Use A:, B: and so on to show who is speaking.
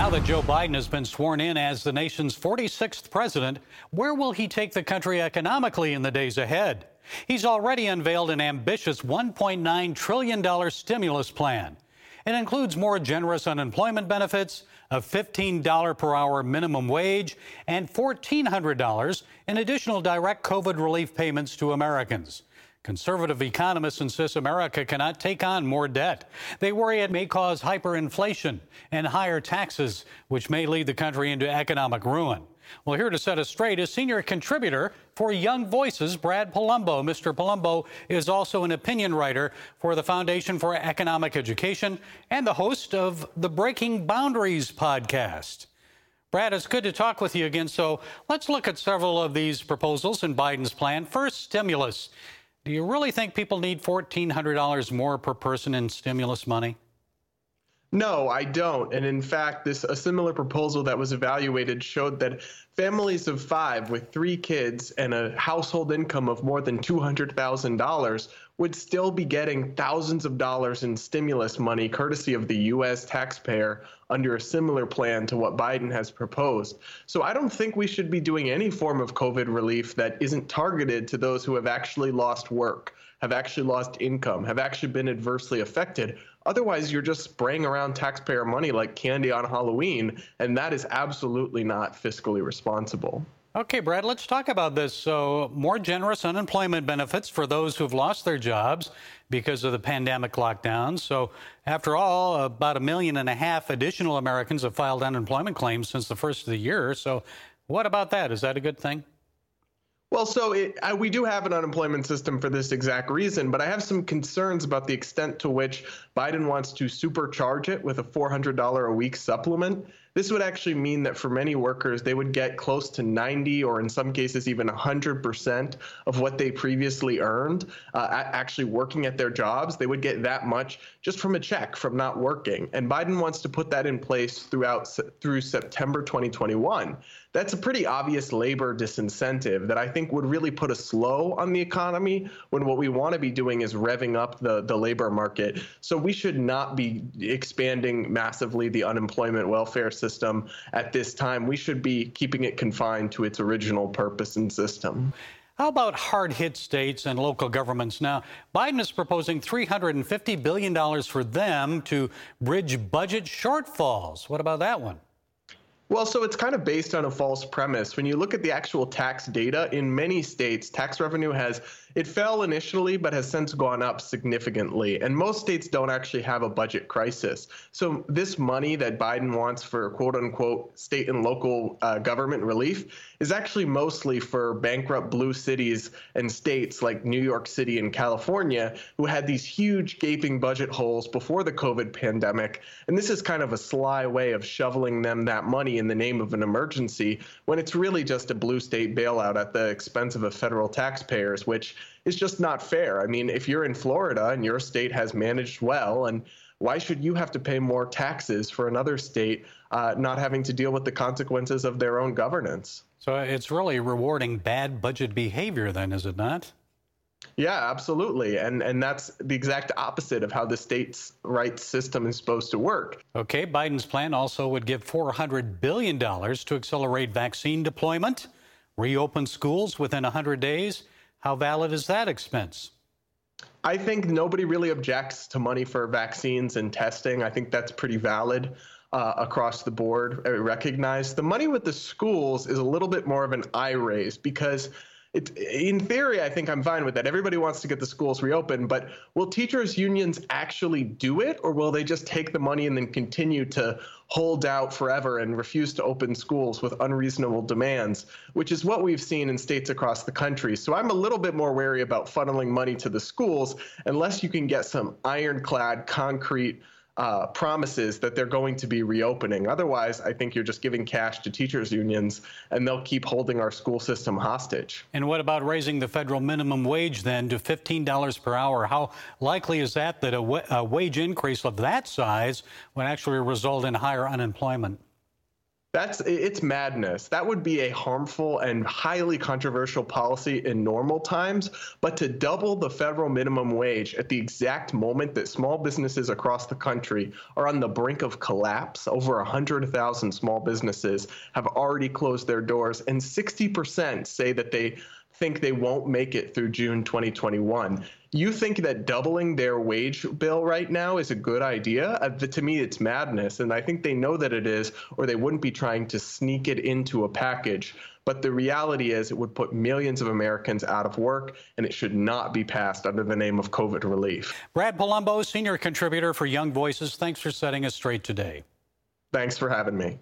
A: Now that Joe Biden has been sworn in as the nation's 46th president, where will he take the country economically in the days ahead? He's already unveiled an ambitious $1.9 trillion stimulus plan. It includes more generous unemployment benefits, a $15 per hour minimum wage, and $1,400 in additional direct COVID relief payments to Americans. Conservative economists insist America cannot take on more debt. They worry it may cause hyperinflation and higher taxes, which may lead the country into economic ruin. Well, here to set us straight is senior contributor for Young Voices, Brad Polumbo. Mr. Polumbo is also an opinion writer for the Foundation for Economic Education and the host of the Breaking Boundaries podcast. Brad, it's good to talk with you again. So let's look at several of these proposals in Biden's plan. First, stimulus. Do you really think people need $1,400 more per person in stimulus money?
B: No, I don't. And in fact, this a similar proposal that was evaluated showed that families of five with three kids and a household income of more than $200,000 would still be getting thousands of dollars in stimulus money courtesy of the U.S. taxpayer under a similar plan to what Biden has proposed. So I don't think we should be doing any form of COVID relief that isn't targeted to those who have actually lost work, have actually lost income, have actually been adversely affected Otherwise, you're just spraying around taxpayer money like candy on Halloween, and that is absolutely not fiscally responsible.
A: Okay, Brad, let's talk about this. So, more generous unemployment benefits for those who've lost their jobs because of the pandemic lockdown. So, after all, about a million and a half additional Americans have filed unemployment claims since the first of the year. So, what about that? Is that a good thing?
B: Well, so it, I, we do have an unemployment system for this exact reason, but I have some concerns about the extent to which Biden wants to supercharge it with a $400 a week supplement. This would actually mean that for many workers, they would get close to 90 or in some cases even 100% of what they previously earned uh, actually working at their jobs. They would get that much just from a check from not working. And Biden wants to put that in place throughout through September 2021 that's a pretty obvious labor disincentive that I think would really put a slow on the economy when what we want to be doing is revving up the, the labor market. So we should not be expanding massively the unemployment welfare system at this time. We should be keeping it confined to its original purpose and system.
A: How about hard hit states and local governments? Now, Biden is proposing $350 billion for them to bridge budget shortfalls. What about that one?
B: Well, so it's kind of based on a false premise. When you look at the actual tax data in many states, tax revenue has it fell initially, but has since gone up significantly. And most states don't actually have a budget crisis. So this money that Biden wants for quote unquote state and local uh, government relief is actually mostly for bankrupt blue cities and states like New York City and California, who had these huge gaping budget holes before the COVID pandemic. And this is kind of a sly way of shoveling them that money in the name of an emergency when it's really just a blue state bailout at the expense of a federal taxpayers, which is just not fair. I mean, if you're in Florida and your state has managed well, and why should you have to pay more taxes for another state uh, not having to deal with the consequences of their own governance?
A: So it's really rewarding bad budget behavior, then, is it not?
B: Yeah, absolutely. And and that's the exact opposite of how the state's rights system is supposed to work.
A: Okay, Biden's plan also would give 400 billion dollars to accelerate vaccine deployment, reopen schools within 100 days, how valid is that expense?
B: I think nobody really objects to money for vaccines and testing. I think that's pretty valid uh, across the board. I recognize the money with the schools is a little bit more of an eye raise because it, in theory, I think I'm fine with that. Everybody wants to get the schools reopened, but will teachers' unions actually do it, or will they just take the money and then continue to hold out forever and refuse to open schools with unreasonable demands, which is what we've seen in states across the country. So I'm a little bit more wary about funneling money to the schools unless you can get some ironclad, concrete uh, promises that they're going to be reopening. Otherwise, I think you're just giving cash to teachers' unions, and they'll keep holding our school system hostage.
A: And what about raising the federal minimum wage then to $15 per hour? How likely is that that a, w- a wage increase of that size would actually result in higher unemployment?
B: That's it's madness. That would be a harmful and highly controversial policy in normal times, but to double the federal minimum wage at the exact moment that small businesses across the country are on the brink of collapse, over 100,000 small businesses have already closed their doors and 60% say that they think they won't make it through June 2021. You think that doubling their wage bill right now is a good idea? Uh, to me, it's madness. And I think they know that it is, or they wouldn't be trying to sneak it into a package. But the reality is, it would put millions of Americans out of work, and it should not be passed under the name of COVID relief.
A: Brad Polumbo, senior contributor for Young Voices, thanks for setting us straight today.
B: Thanks for having me.